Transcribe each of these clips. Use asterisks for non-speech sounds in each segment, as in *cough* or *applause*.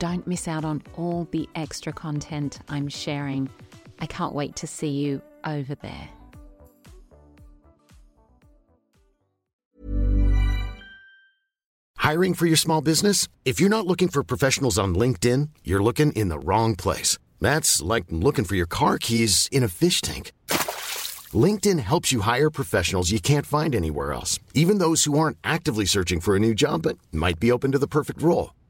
Don't miss out on all the extra content I'm sharing. I can't wait to see you over there. Hiring for your small business? If you're not looking for professionals on LinkedIn, you're looking in the wrong place. That's like looking for your car keys in a fish tank. LinkedIn helps you hire professionals you can't find anywhere else, even those who aren't actively searching for a new job but might be open to the perfect role.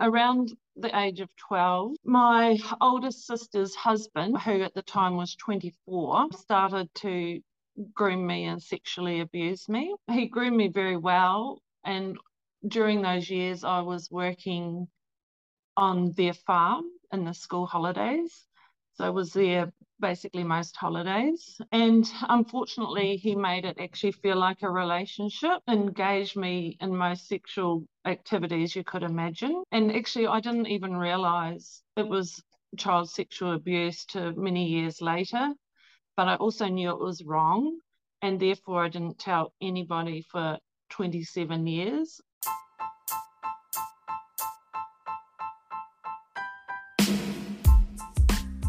Around the age of 12, my oldest sister's husband, who at the time was 24, started to groom me and sexually abuse me. He groomed me very well. And during those years, I was working on their farm in the school holidays. So I was there basically most holidays. And unfortunately, he made it actually feel like a relationship, engaged me in most sexual activities you could imagine. And actually, I didn't even realize it was child sexual abuse to many years later. But I also knew it was wrong. And therefore, I didn't tell anybody for 27 years.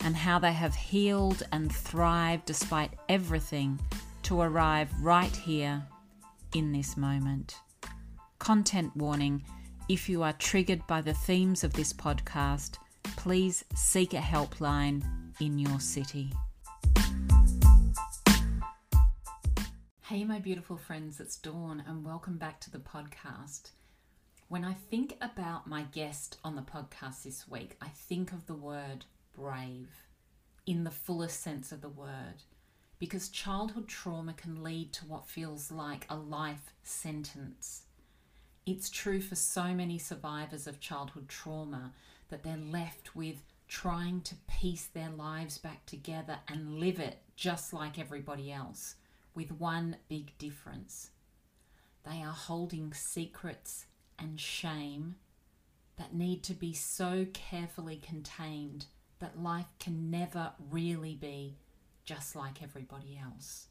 and how they have healed and thrived despite everything to arrive right here in this moment. Content warning if you are triggered by the themes of this podcast, please seek a helpline in your city. Hey, my beautiful friends, it's Dawn, and welcome back to the podcast. When I think about my guest on the podcast this week, I think of the word brave in the fullest sense of the word because childhood trauma can lead to what feels like a life sentence. It's true for so many survivors of childhood trauma that they're left with trying to piece their lives back together and live it just like everybody else, with one big difference. They are holding secrets and shame that need to be so carefully contained that life can never really be just like everybody else.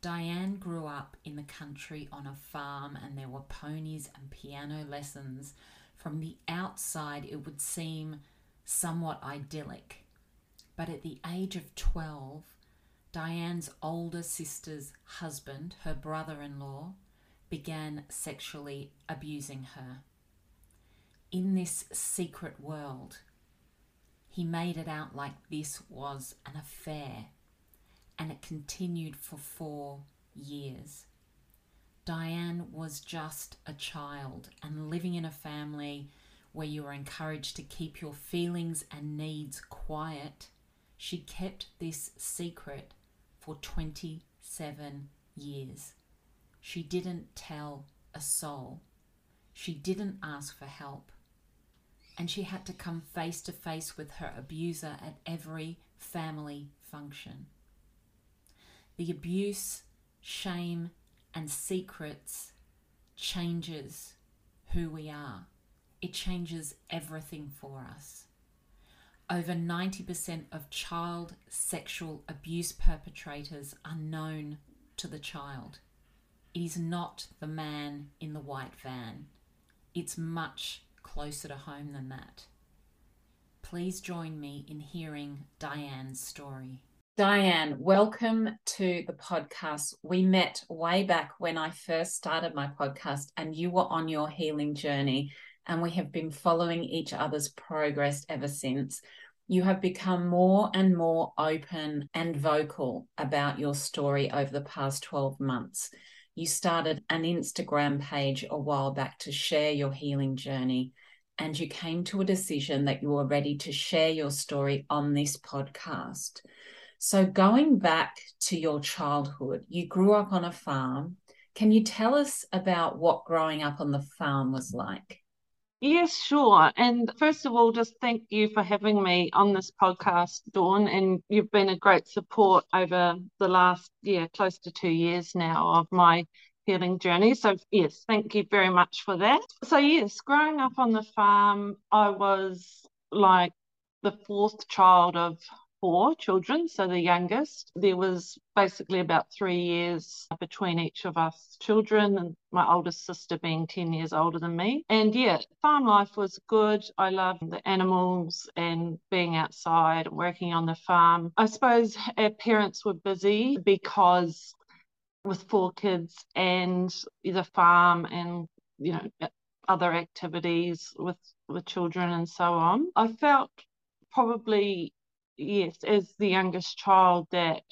Diane grew up in the country on a farm, and there were ponies and piano lessons. From the outside, it would seem somewhat idyllic. But at the age of 12, Diane's older sister's husband, her brother in law, began sexually abusing her. In this secret world, he made it out like this was an affair and it continued for four years. Diane was just a child and living in a family where you were encouraged to keep your feelings and needs quiet. She kept this secret for 27 years. She didn't tell a soul. She didn't ask for help. And she had to come face to face with her abuser at every family function the abuse, shame, and secrets changes who we are. It changes everything for us. Over 90% of child sexual abuse perpetrators are known to the child. It is not the man in the white van. It's much closer to home than that. Please join me in hearing Diane's story. Diane, welcome to the podcast. We met way back when I first started my podcast, and you were on your healing journey, and we have been following each other's progress ever since. You have become more and more open and vocal about your story over the past 12 months. You started an Instagram page a while back to share your healing journey, and you came to a decision that you were ready to share your story on this podcast. So, going back to your childhood, you grew up on a farm. Can you tell us about what growing up on the farm was like? Yes, sure. And first of all, just thank you for having me on this podcast, Dawn. And you've been a great support over the last, yeah, close to two years now of my healing journey. So, yes, thank you very much for that. So, yes, growing up on the farm, I was like the fourth child of four children, so the youngest. There was basically about three years between each of us children, and my oldest sister being 10 years older than me. And yeah, farm life was good. I loved the animals and being outside, working on the farm. I suppose our parents were busy because with four kids and the farm and you know other activities with with children and so on. I felt probably yes, as the youngest child, that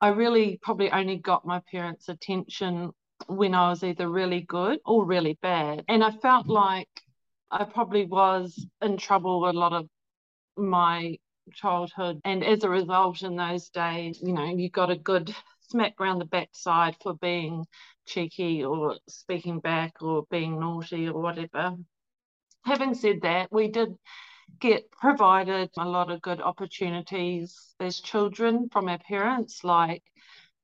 I really probably only got my parents' attention when I was either really good or really bad. And I felt mm-hmm. like I probably was in trouble a lot of my childhood. And as a result, in those days, you know, you got a good smack round the backside for being cheeky or speaking back or being naughty or whatever. Having said that, we did get provided a lot of good opportunities as children from our parents, like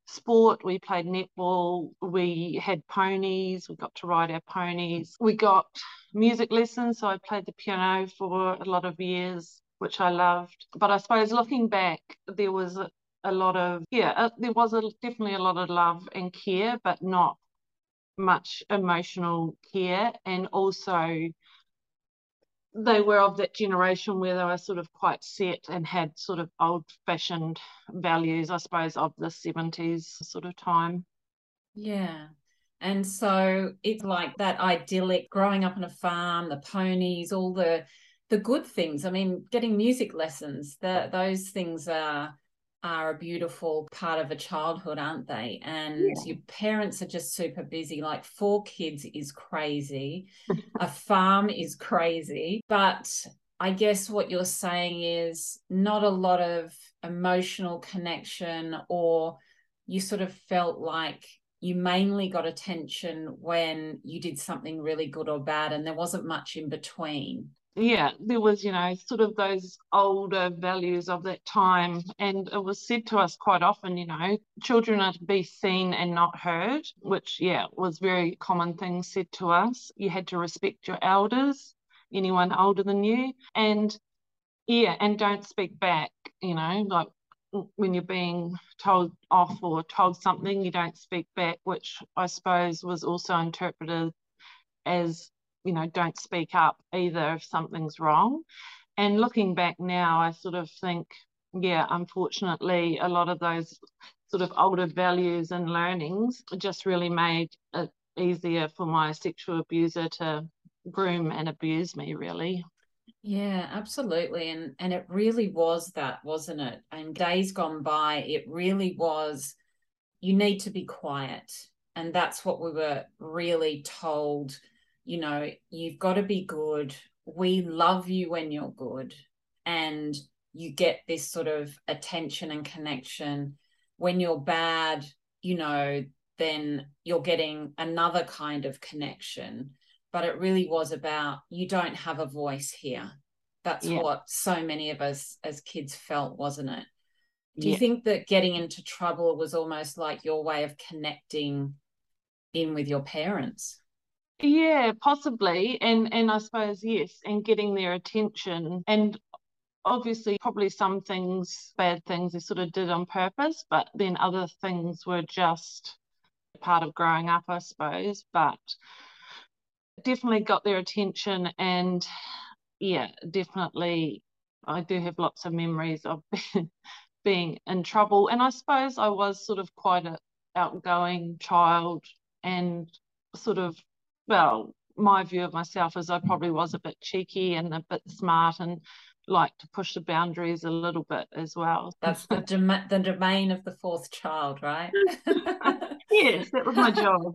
sport. We played netball, we had ponies, we got to ride our ponies, we got music lessons. So I played the piano for a lot of years, which I loved. But I suppose looking back, there was a, a lot of, yeah, uh, there was a, definitely a lot of love and care, but not much emotional care. And also, they were of that generation where they were sort of quite set and had sort of old fashioned values, I suppose, of the 70s sort of time. Yeah. And so it's like that idyllic growing up on a farm, the ponies, all the the good things. I mean, getting music lessons, those things are are a beautiful part of a childhood, aren't they? And yeah. your parents are just super busy. Like four kids is crazy, a farm is crazy. But I guess what you're saying is not a lot of emotional connection, or you sort of felt like you mainly got attention when you did something really good or bad, and there wasn't much in between yeah, there was, you know, sort of those older values of that time. And it was said to us quite often, you know, children are to be seen and not heard, which, yeah, was very common thing said to us. You had to respect your elders, anyone older than you. And yeah, and don't speak back, you know, like when you're being told off or told something, you don't speak back, which I suppose was also interpreted as, you know, don't speak up either if something's wrong. And looking back now, I sort of think, yeah, unfortunately, a lot of those sort of older values and learnings just really made it easier for my sexual abuser to groom and abuse me, really. Yeah, absolutely. And and it really was that, wasn't it? And days gone by, it really was you need to be quiet. And that's what we were really told. You know, you've got to be good. We love you when you're good. And you get this sort of attention and connection. When you're bad, you know, then you're getting another kind of connection but it really was about you don't have a voice here. That's yeah. what so many of us as kids felt, wasn't it? Do yeah. you think that getting into trouble was almost like your way of connecting in with your parents? Yeah, possibly. And and I suppose yes, and getting their attention and obviously probably some things bad things they sort of did on purpose but then other things were just part of growing up i suppose but definitely got their attention and yeah definitely i do have lots of memories of being *laughs* in trouble and i suppose i was sort of quite an outgoing child and sort of well my view of myself is i probably was a bit cheeky and a bit smart and like to push the boundaries a little bit as well that's the, *laughs* dom- the domain of the fourth child right *laughs* *laughs* yes that was my job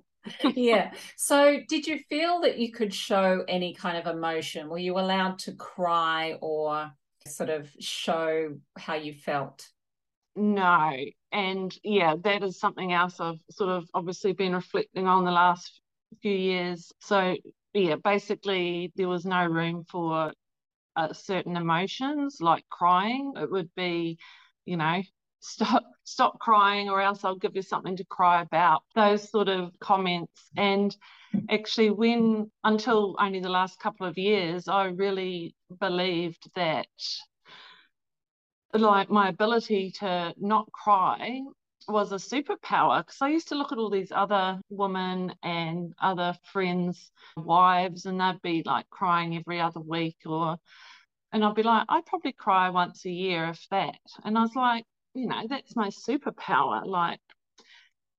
yeah. So, did you feel that you could show any kind of emotion? Were you allowed to cry or sort of show how you felt? No. And yeah, that is something else I've sort of obviously been reflecting on the last few years. So, yeah, basically, there was no room for uh, certain emotions like crying. It would be, you know, *laughs* stop stop crying or else I'll give you something to cry about those sort of comments and actually when until only the last couple of years I really believed that like my ability to not cry was a superpower because I used to look at all these other women and other friends wives and they'd be like crying every other week or and I'd be like I'd probably cry once a year if that and I was like you know, that's my superpower. Like,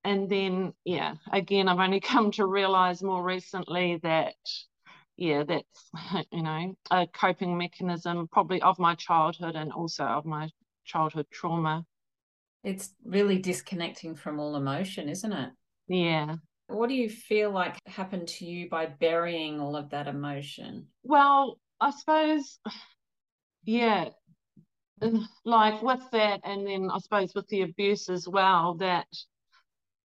and then, yeah, again, I've only *laughs* come to realize more recently that, yeah, that's, *laughs* you know, a coping mechanism probably of my childhood and also of my childhood trauma. It's really disconnecting from all emotion, isn't it? Yeah. What do you feel like happened to you by burying all of that emotion? Well, I suppose, yeah, like with that and then i suppose with the abuse as well that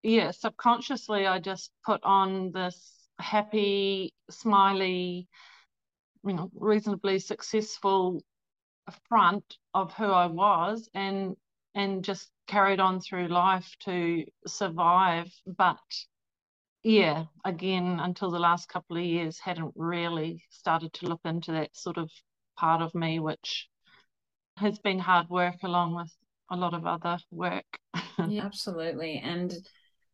yeah subconsciously i just put on this happy smiley you know reasonably successful front of who i was and and just carried on through life to survive but yeah again until the last couple of years hadn't really started to look into that sort of part of me which has been hard work along with a lot of other work. *laughs* yeah, absolutely. And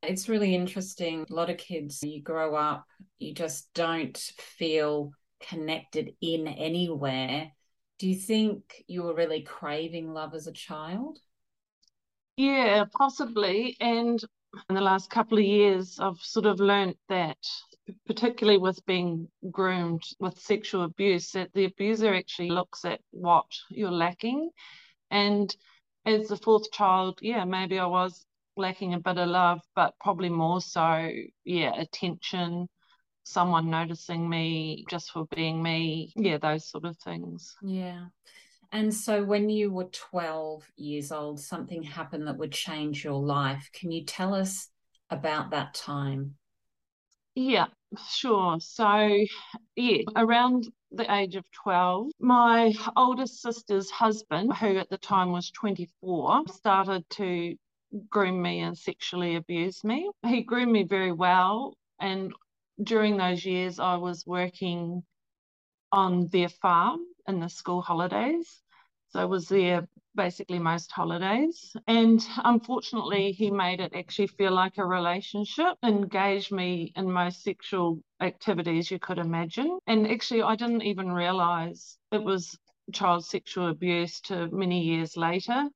it's really interesting. A lot of kids, you grow up, you just don't feel connected in anywhere. Do you think you were really craving love as a child? Yeah, possibly. And in the last couple of years, I've sort of learned that particularly with being groomed with sexual abuse, that the abuser actually looks at what you're lacking. And as the fourth child, yeah, maybe I was lacking a bit of love, but probably more so, yeah, attention, someone noticing me just for being me, yeah, those sort of things. Yeah. And so when you were 12 years old, something happened that would change your life. Can you tell us about that time? Yeah, sure. So, yeah, around the age of 12, my oldest sister's husband, who at the time was 24, started to groom me and sexually abuse me. He groomed me very well. And during those years, I was working on their farm in the school holidays. So I was there basically most holidays. And unfortunately, he made it actually feel like a relationship, engaged me in most sexual activities you could imagine. And actually, I didn't even realize it was child sexual abuse to many years later.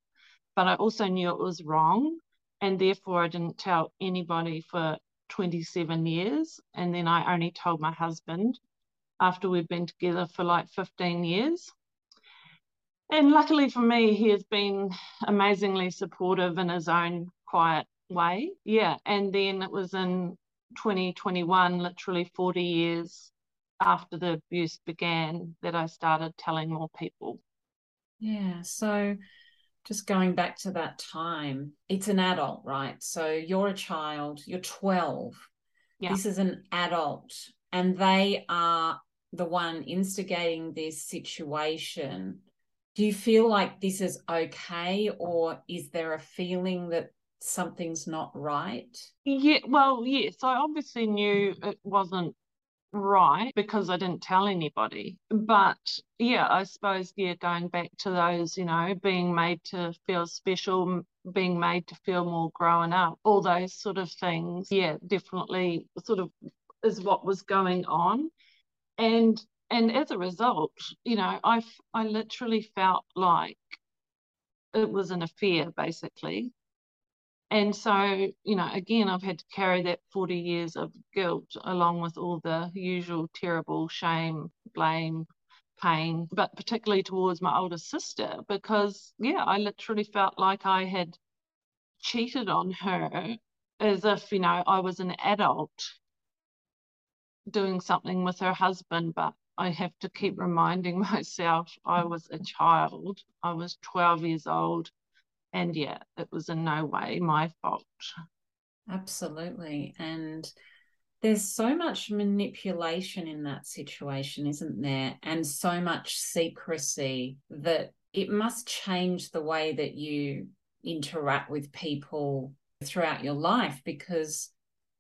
But I also knew it was wrong. And therefore, I didn't tell anybody for 27 years. And then I only told my husband after we'd been together for like 15 years. And luckily for me, he has been amazingly supportive in his own quiet way. Yeah. And then it was in 2021, literally 40 years after the abuse began, that I started telling more people. Yeah. So just going back to that time, it's an adult, right? So you're a child, you're 12. Yeah. This is an adult, and they are the one instigating this situation do you feel like this is okay or is there a feeling that something's not right? Yeah well yes i obviously knew it wasn't right because i didn't tell anybody but yeah i suppose yeah going back to those you know being made to feel special being made to feel more grown up all those sort of things yeah definitely sort of is what was going on. And and as a result, you know, I I literally felt like it was an affair, basically. And so, you know, again, I've had to carry that 40 years of guilt along with all the usual terrible shame, blame, pain, but particularly towards my older sister, because, yeah, I literally felt like I had cheated on her as if, you know, I was an adult doing something with her husband, but I have to keep reminding *laughs* myself I was a child. I was 12 years old. And yeah, it was in no way my fault. Absolutely. And there's so much manipulation in that situation, isn't there? And so much secrecy that it must change the way that you interact with people throughout your life because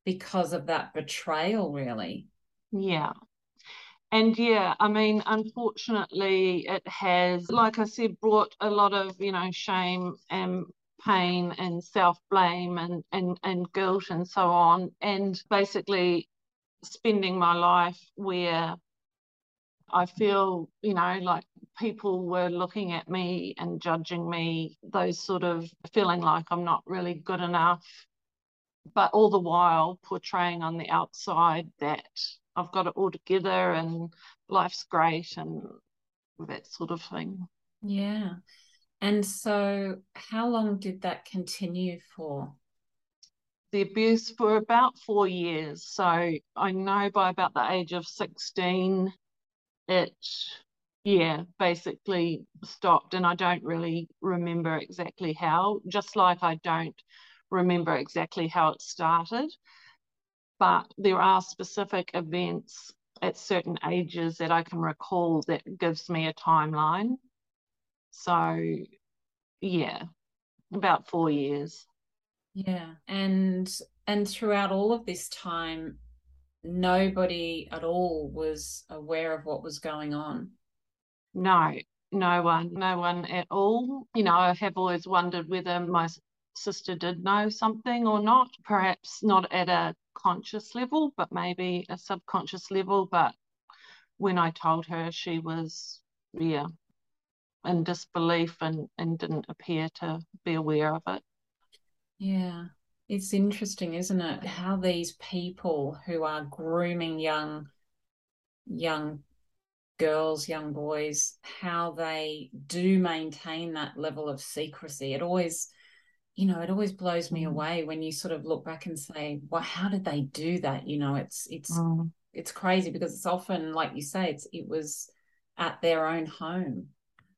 because of that betrayal really yeah and yeah, I mean, unfortunately, it has, like I said, brought a lot of, you know, shame and pain and self blame and, and, and guilt and so on. And basically, spending my life where I feel, you know, like people were looking at me and judging me, those sort of feeling like I'm not really good enough, but all the while portraying on the outside that I've got it all together and life's great and that sort of thing. Yeah. And so, how long did that continue for? The abuse for about four years. So, I know by about the age of 16, it, yeah, basically stopped. And I don't really remember exactly how, just like I don't remember exactly how it started but there are specific events at certain ages that I can recall that gives me a timeline. So, yeah, about four years. Yeah, and and throughout all of this time, nobody at all was aware of what was going on. No, no one, no one at all. You know, I have always wondered whether my sister did know something or not, perhaps not at a conscious level, but maybe a subconscious level. But when I told her, she was, yeah, in disbelief and, and didn't appear to be aware of it. Yeah. It's interesting, isn't it? How these people who are grooming young young girls, young boys, how they do maintain that level of secrecy. It always you know it always blows me mm. away when you sort of look back and say well how did they do that? You know it's it's mm. it's crazy because it's often like you say it's it was at their own home.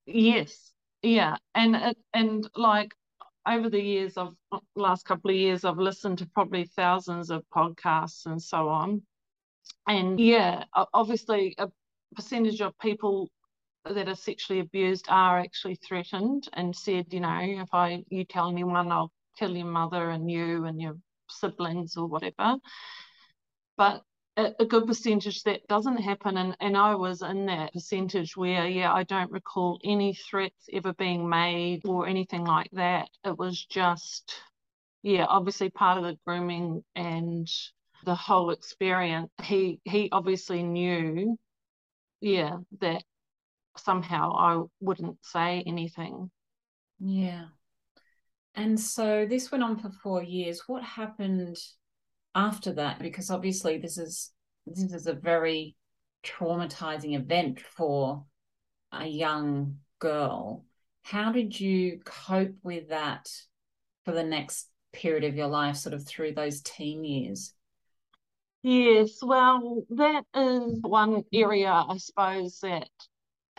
Yes. Yeah. And and like over the years of last couple of years i've listened to probably thousands of podcasts and so on. And yeah obviously a percentage of people that are sexually abused are actually threatened and said, you know, if I you tell anyone, I'll kill your mother and you and your siblings or whatever. But a, a good percentage that doesn't happen. And, and I was in that percentage where, yeah, I don't recall any threats ever being made or anything like that. It was just, yeah, obviously part of the grooming and the whole experience. He he obviously knew, yeah, that somehow I wouldn't say anything. Yeah. And so this went on for four years. What happened after that? Because obviously this is this is a very traumatizing event for a young girl. How did you cope with that for the next period of your life, sort of through those teen years? Yes, well, that is one area, I suppose, that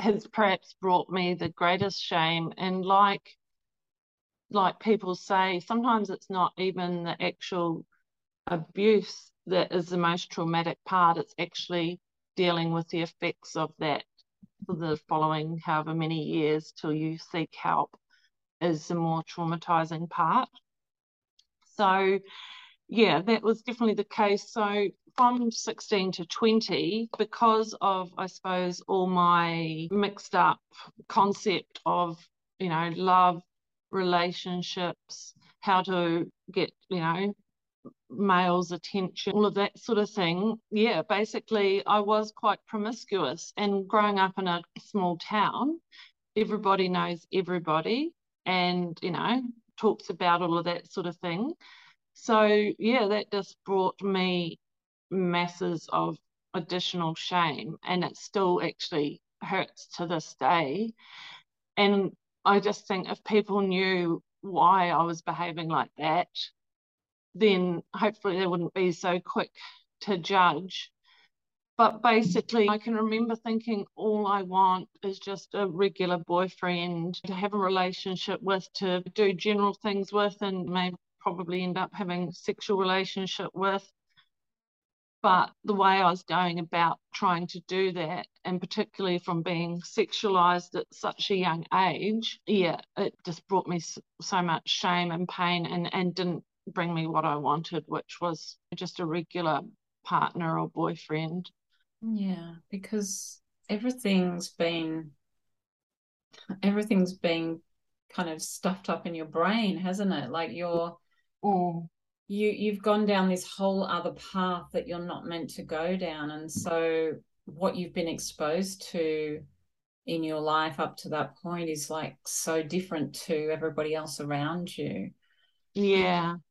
has perhaps brought me the greatest shame. And like like people say, sometimes it's not even the actual abuse that is the most traumatic part. It's actually dealing with the effects of that for the following however many years till you seek help is the more traumatizing part. So yeah, that was definitely the case. So from 16 to 20, because of, I suppose, all my mixed up concept of, you know, love, relationships, how to get, you know, male's attention, all of that sort of thing. Yeah, basically, I was quite promiscuous. And growing up in a small town, everybody knows everybody and, you know, talks about all of that sort of thing. So, yeah, that just brought me masses of additional shame. And it still actually hurts to this day. And I just think if people knew why I was behaving like that, then hopefully they wouldn't be so quick to judge. But basically, I can remember thinking all I want is just a regular boyfriend to have a relationship with, to do general things with, and maybe probably end up having sexual relationship with. But the way I was going about trying to do that, and particularly from being sexualized at such a young age, yeah, it just brought me so much shame and pain and, and didn't bring me what I wanted, which was just a regular partner or boyfriend. Yeah, because everything's been everything's been kind of stuffed up in your brain, hasn't it? Like you're mm. You you've gone down this whole other path that you're not meant to go down. And so what you've been exposed to in your life up to that point is like so different to everybody else around you. Yeah um,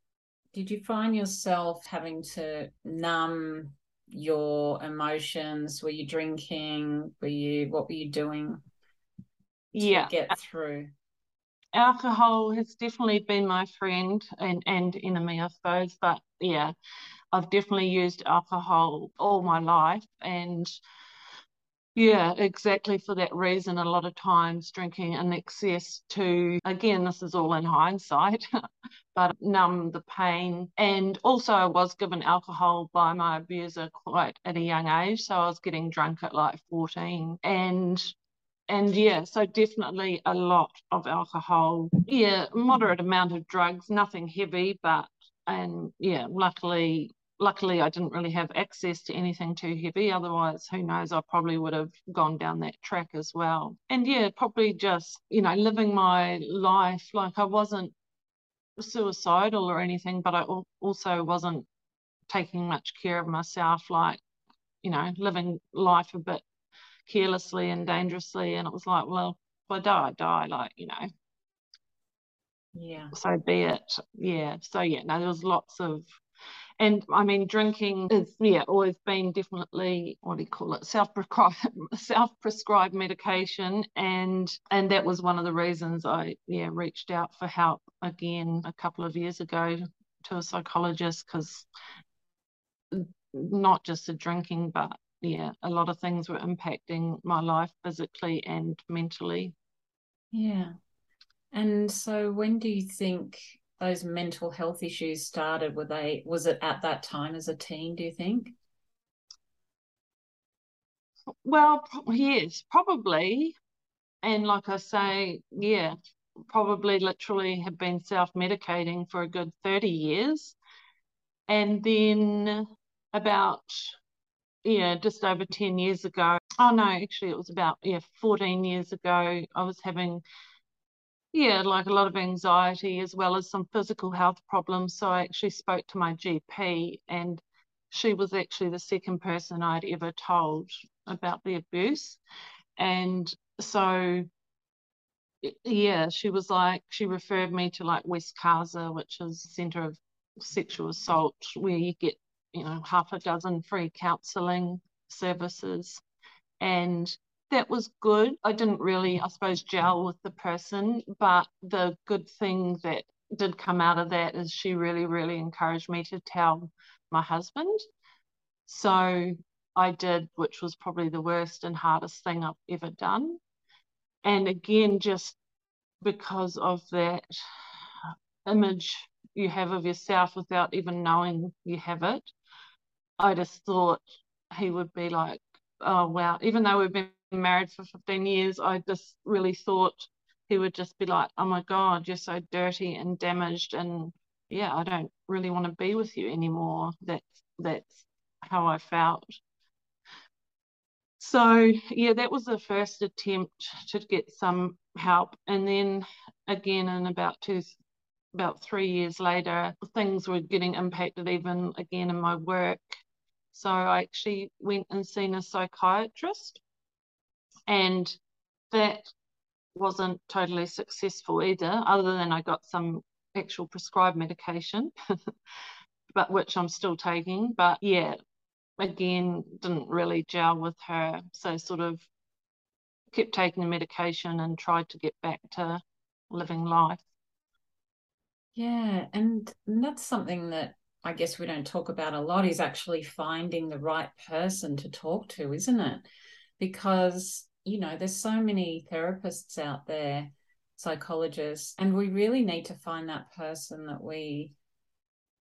did you find yourself having to numb your emotions? Were you drinking? Were you what were you doing? yeah, get through. Alcohol has definitely been my friend and, and enemy, I suppose. But yeah, I've definitely used alcohol all my life and yeah, exactly for that reason. A lot of times drinking in excess to, again, this is all in hindsight, *laughs* but numb the pain. And also, I was given alcohol by my abuser quite at a young age. So I was getting drunk at like 14. And and yeah, so definitely a lot of alcohol. Yeah, moderate amount of drugs, nothing heavy, but and yeah, luckily luckily I didn't really have access to anything too heavy. Otherwise, who knows, I probably would have gone down that track as well. And yeah, probably just, you know, living my life like I wasn't suicidal or anything, but I also wasn't taking much care of myself, like, you know, living life a bit carelessly and dangerously. And it was like, well, if I die, I die, like, you know. Yeah. So be it. Yeah. So yeah, no, there was lots of and I mean, drinking is yeah always been definitely what do you call it self prescribed *laughs* self prescribed medication, and and that was one of the reasons I yeah reached out for help again a couple of years ago to a psychologist because not just the drinking, but yeah, a lot of things were impacting my life physically and mentally. Yeah. And so when do you think those mental health issues started? Were they was it at that time as a teen? Do you think? Well, yes, probably. And like I say, yeah, probably literally have been self medicating for a good 30 years. And then about yeah, just over 10 years ago. Oh, no, actually, it was about, yeah, 14 years ago. I was having, yeah, like a lot of anxiety as well as some physical health problems. So I actually spoke to my GP, and she was actually the second person I'd ever told about the abuse. And so, yeah, she was like, she referred me to like West Casa, which is Centre of Sexual Assault, where you get you know, half a dozen free counselling services. And that was good. I didn't really, I suppose, gel with the person, but the good thing that did come out of that is she really, really encouraged me to tell my husband. So I did, which was probably the worst and hardest thing I've ever done. And again, just because of that image you have of yourself without even knowing you have it, I just thought he would be like, oh, wow. Even though we've been married for 15 years, I just really thought he would just be like, oh my God, you're so dirty and damaged. And yeah, I don't really want to be with you anymore. That's, that's how I felt. So yeah, that was the first attempt to get some help. And then again, in about two, about three years later, things were getting impacted even again in my work. So I actually went and seen a psychiatrist, and that wasn't totally successful either, other than I got some actual prescribed medication, *laughs* but which I'm still taking. But yeah, again, didn't really gel with her. So sort of kept taking the medication and tried to get back to living life. Yeah, and that's something that I guess we don't talk about a lot is actually finding the right person to talk to, isn't it? Because, you know, there's so many therapists out there, psychologists, and we really need to find that person that we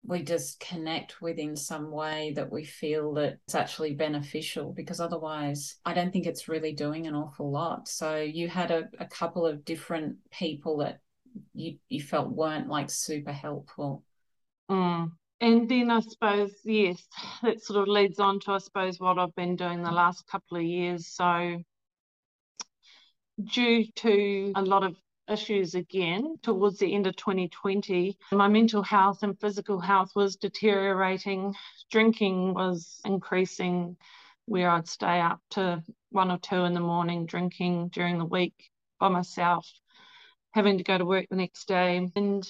we just connect with in some way that we feel that it's actually beneficial because otherwise I don't think it's really doing an awful lot. So you had a, a couple of different people that you you felt weren't like super helpful. Mm and then I suppose, yes, that sort of leads on to, I suppose, what I've been doing the last couple of years. So, due to a lot of issues again towards the end of 2020, my mental health and physical health was deteriorating. Drinking was increasing, where I'd stay up to one or two in the morning drinking during the week by myself, having to go to work the next day. And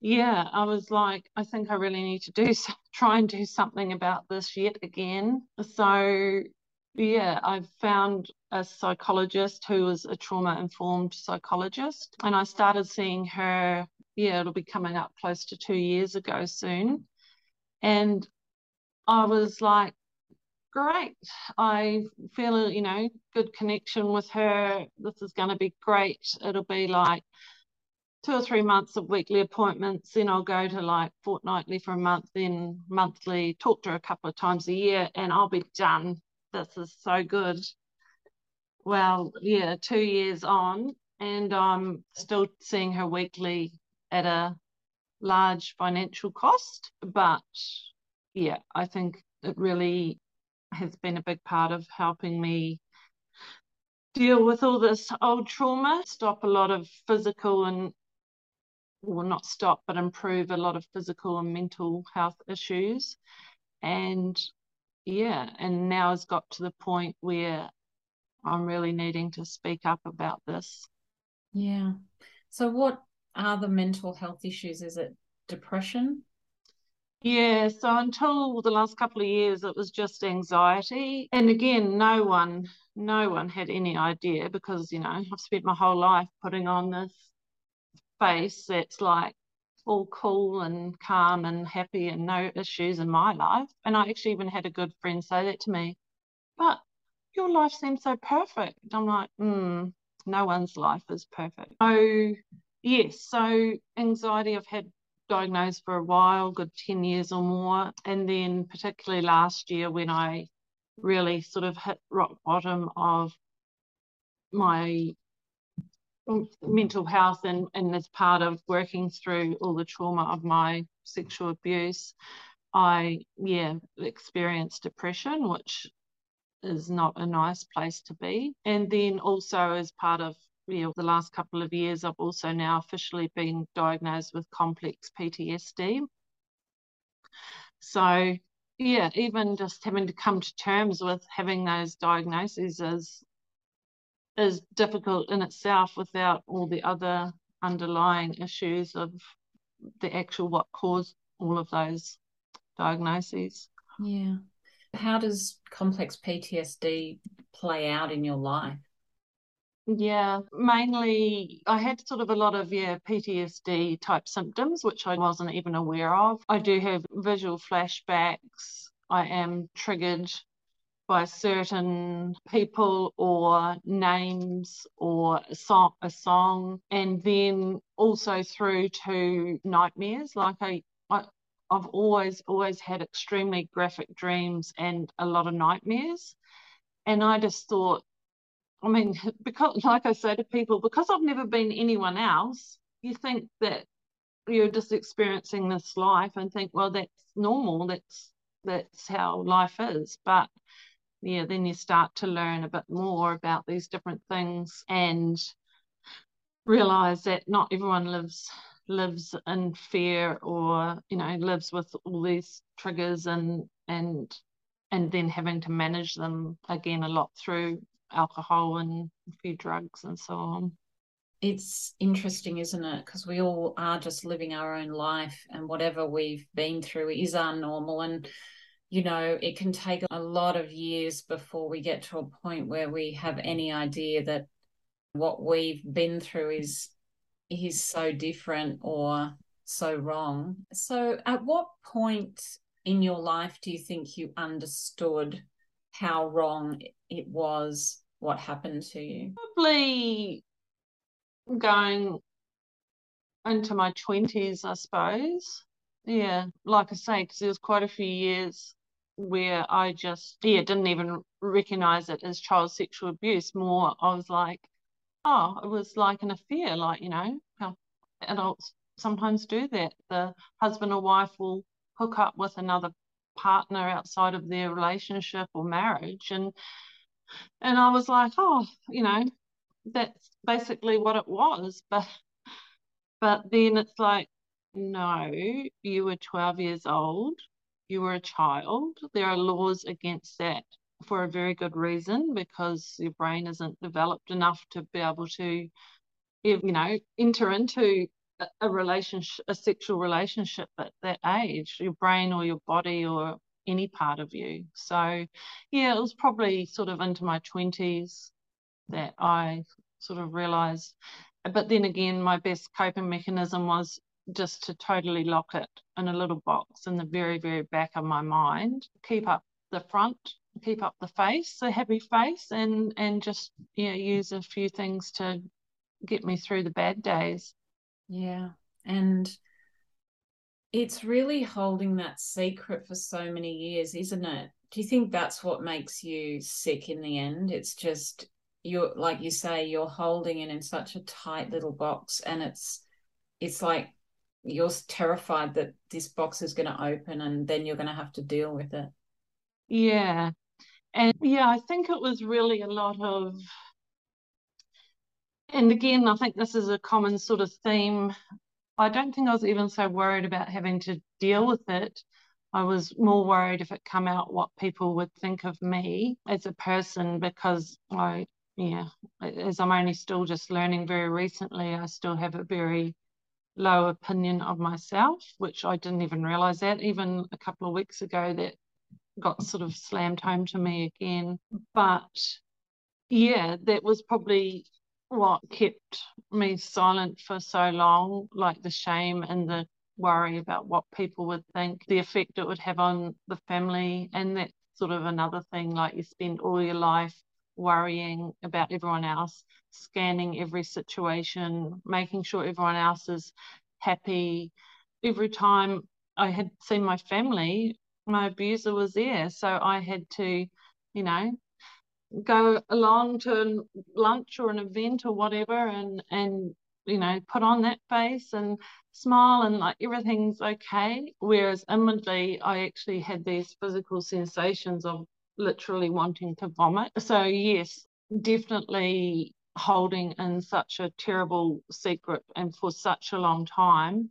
yeah, I was like, I think I really need to do *laughs* try and do something about this yet again. So yeah, I found a psychologist who was a trauma informed psychologist, and I started seeing her. Yeah, it'll be coming up close to two years ago soon, and I was like, great. I feel you know good connection with her. This is going to be great. It'll be like two or three months of weekly appointments. Then I'll go to like fortnightly for a month, then monthly, talk to her a couple of times a year, and I'll be done. This is so good. Well, yeah, two years on, and I'm still seeing her weekly at a large financial cost. But yeah, I think it really has been a big part of helping me deal with all this old trauma, stop a lot of physical and will not stop but improve a lot of physical and mental health issues. And yeah, and now it's got to the point where I'm really needing to speak up about this. Yeah. So, what are the mental health issues? Is it depression? Yeah, so until the last couple of years, it was just anxiety. And again, no one, no one had any idea because, you know, I've spent my whole life putting on this face that's like all cool and calm and happy and no issues in my life. And I actually even had a good friend say that to me. But your life seems so perfect. I'm like, hmm, no one's life is perfect. So yes, so anxiety I've had diagnosed for a while, good 10 years or more. And then particularly last year when I really sort of hit rock bottom of my mental health and, and as part of working through all the trauma of my sexual abuse, I, yeah, experienced depression, which is not a nice place to be. And then also as part of yeah, the last couple of years, I've also now officially been diagnosed with complex PTSD. So, yeah, even just having to come to terms with having those diagnoses is is difficult in itself without all the other underlying issues of the actual what caused all of those diagnoses. Yeah. How does complex PTSD play out in your life? Yeah, mainly I had sort of a lot of yeah PTSD type symptoms which I wasn't even aware of. I do have visual flashbacks. I am triggered by certain people or names or a song, a song and then also through to nightmares. Like I, I I've always always had extremely graphic dreams and a lot of nightmares. And I just thought I mean *laughs* because like I say to people because I've never been anyone else you think that you're just experiencing this life and think well that's normal that's that's how life is. But yeah, then you start to learn a bit more about these different things and realize that not everyone lives lives in fear or you know lives with all these triggers and and and then having to manage them again a lot through alcohol and a few drugs and so on. It's interesting isn't it? Because we all are just living our own life and whatever we've been through is our normal and you know, it can take a lot of years before we get to a point where we have any idea that what we've been through is is so different or so wrong. So at what point in your life do you think you understood how wrong it was what happened to you? Probably going into my 20s, I suppose. Yeah, like I say, because there was quite a few years where I just yeah didn't even recognize it as child sexual abuse. More, I was like, oh, it was like an affair, like you know how adults sometimes do that. The husband or wife will hook up with another partner outside of their relationship or marriage, and and I was like, oh, you know, that's basically what it was, *laughs* but but then it's like, no, you were 12 years old you were a child. There are laws against that for a very good reason because your brain isn't developed enough to be able to, you know, enter into a relationship, a sexual relationship at that age, your brain or your body or any part of you. So, yeah, it was probably sort of into my 20s that I sort of realized. But then again, my best coping mechanism was just to totally lock it in a little box in the very, very back of my mind. Keep up the front, keep up the face, the happy face, and and just yeah, use a few things to get me through the bad days. Yeah, and it's really holding that secret for so many years, isn't it? Do you think that's what makes you sick in the end? It's just you're like you say, you're holding it in such a tight little box, and it's it's like you're terrified that this box is going to open and then you're going to have to deal with it. Yeah. And yeah, I think it was really a lot of, and again, I think this is a common sort of theme. I don't think I was even so worried about having to deal with it. I was more worried if it come out what people would think of me as a person because I, yeah, as I'm only still just learning very recently, I still have a very low opinion of myself, which I didn't even realize that. Even a couple of weeks ago, that got sort of slammed home to me again. But yeah, that was probably what kept me silent for so long, like the shame and the worry about what people would think, the effect it would have on the family. And that's sort of another thing, like you spend all your life worrying about everyone else, scanning every situation, making sure everyone else is happy. Every time I had seen my family, my abuser was there. So I had to, you know, go along to lunch or an event or whatever and and you know, put on that face and smile and like everything's okay. Whereas inwardly, I actually had these physical sensations of literally wanting to vomit. So, yes, definitely holding in such a terrible secret and for such a long time,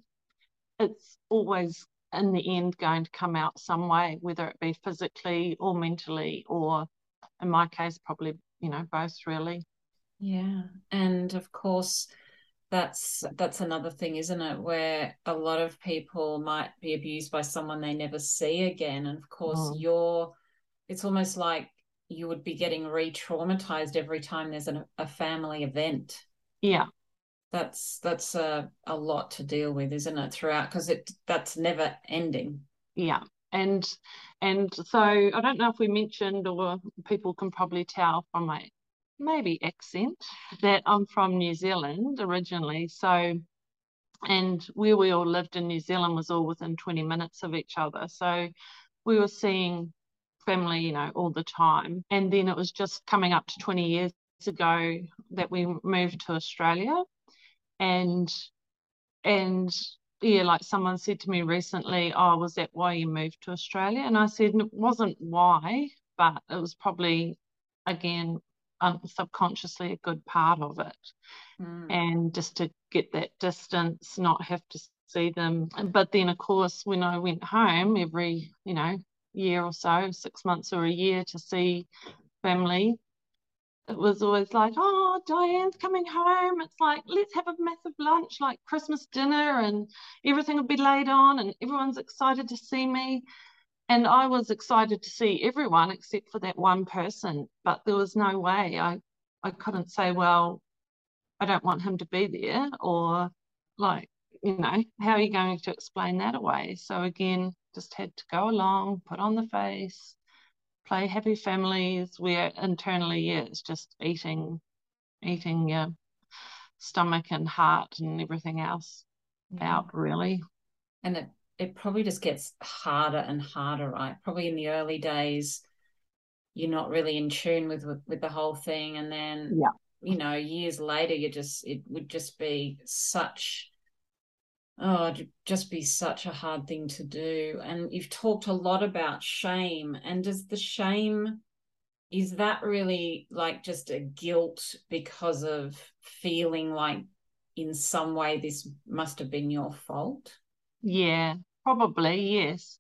it's always in the end going to come out some way, whether it be physically or mentally, or in my case, probably, you know, both really. Yeah. And of course, that's that's another thing isn't it where a lot of people might be abused by someone they never see again and of course mm. oh. you're it's almost like you would be getting re-traumatized every time there's an, a family event. Yeah. That's that's a, a lot to deal with isn't it throughout because it that's never ending. Yeah. And and so i don't know if we mentioned or people can probably tell from my maybe accent that i'm from new zealand originally. So and where we all lived in new zealand was all within 20 minutes of each other. So we were seeing family you know all the time. And then it was just coming up to 20 years ago that we moved to australia. And and yeah like someone said to me recently oh was that why you moved to australia? And i said it wasn't why but it was probably again um, subconsciously a good part of it. Mm. and just to get that distance not have to see them. But then of course when i went home every you know year or so six months or a year to see family it was always like, oh, Diane's coming home. It's like, let's have a massive lunch, like Christmas dinner, and everything will be laid on, and everyone's excited to see me. And I was excited to see everyone except for that one person, but there was no way. I, I couldn't say, well, I don't want him to be there, or like, you know, how are you going to explain that away? So again, just had to go along, put on the face, play happy families where internally yeah, it's just eating eating your stomach and heart and everything else yeah. out really. And it it probably just gets harder and harder right? Probably in the early days you're not really in tune with with, with the whole thing. And then yeah. you know years later you just it would just be such oh it'd just be such a hard thing to do. And you've talked a lot about shame. And does the shame is that really like just a guilt because of feeling like in some way this must have been your fault? Yeah probably yes.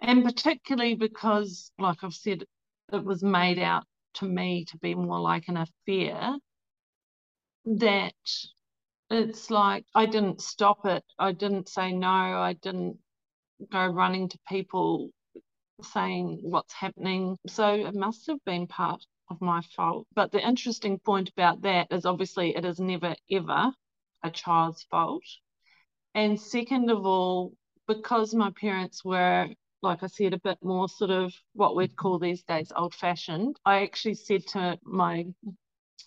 And particularly because like i've said it was made out to me to be more like an affair that it's like I didn't stop it. I didn't say no. I didn't go running to people saying what's happening. So it must have been part of my fault. But the interesting point about that is obviously it is never ever a child's fault. And second of all, because my parents were, like I said, a bit more sort of what we'd call these days old fashioned, I actually said to my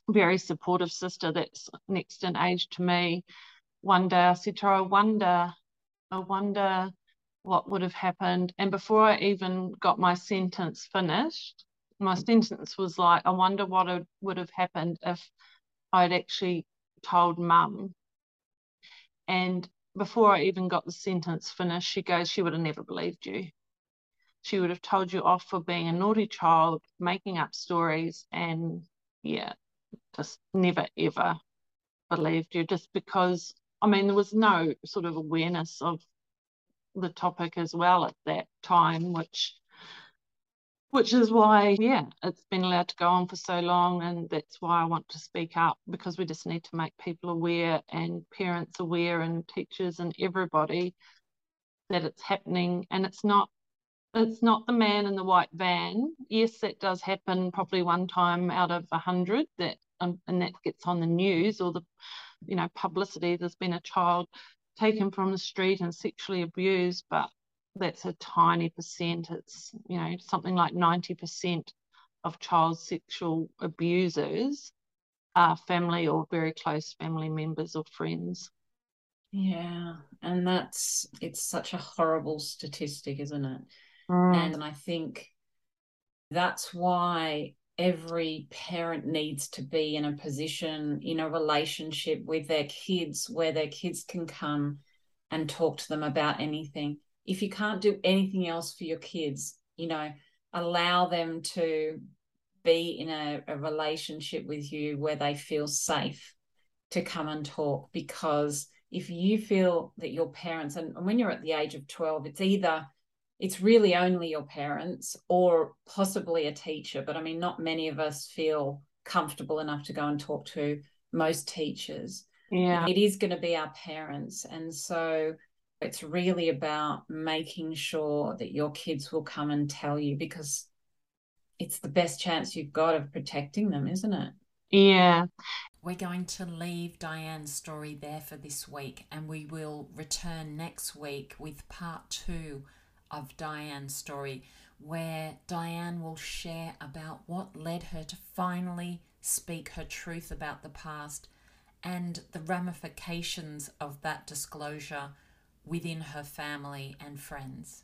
very supportive sister that's next in age to me. One day I said to her, I wonder, I wonder what would have happened. And before I even got my sentence finished, my sentence was like, I wonder what would have happened if I'd actually told mum. And before I even got the sentence finished, she goes, She would have never believed you. She would have told you off for being a naughty child, making up stories, and yeah, just never ever believed you just because I mean there was no sort of awareness of the topic as well at that time which which is why yeah it's been allowed to go on for so long and that's why I want to speak up because we just need to make people aware and parents aware and teachers and everybody that it's happening and it's not it's not the man in the white van. Yes, that does happen probably one time out of a hundred that um, and that gets on the news or the you know publicity. There's been a child taken from the street and sexually abused, but that's a tiny percent. It's you know something like ninety percent of child sexual abusers are family or very close family members or friends. Yeah, and that's it's such a horrible statistic, isn't it? Mm. And I think that's why every parent needs to be in a position in a relationship with their kids where their kids can come and talk to them about anything. If you can't do anything else for your kids, you know, allow them to be in a, a relationship with you where they feel safe to come and talk because if you feel that your parents and when you're at the age of 12 it's either it's really only your parents or possibly a teacher but i mean not many of us feel comfortable enough to go and talk to most teachers. Yeah. It is going to be our parents and so it's really about making sure that your kids will come and tell you because it's the best chance you've got of protecting them isn't it? Yeah. We're going to leave Diane's story there for this week, and we will return next week with part two of Diane's story, where Diane will share about what led her to finally speak her truth about the past and the ramifications of that disclosure within her family and friends.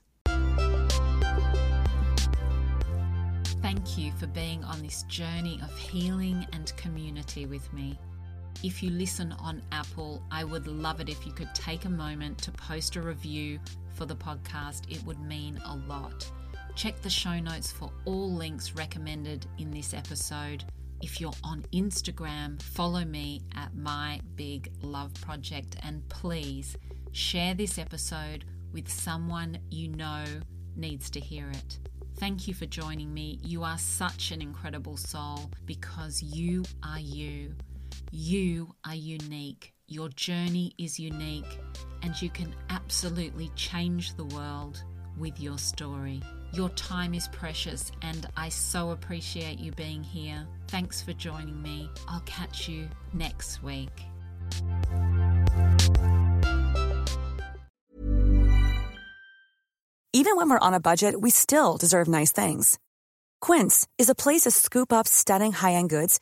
Thank you for being on this journey of healing and community with me. If you listen on Apple, I would love it if you could take a moment to post a review for the podcast. It would mean a lot. Check the show notes for all links recommended in this episode. If you're on Instagram, follow me at My Big Love Project and please share this episode with someone you know needs to hear it. Thank you for joining me. You are such an incredible soul because you are you. You are unique. Your journey is unique, and you can absolutely change the world with your story. Your time is precious, and I so appreciate you being here. Thanks for joining me. I'll catch you next week. Even when we're on a budget, we still deserve nice things. Quince is a place to scoop up stunning high end goods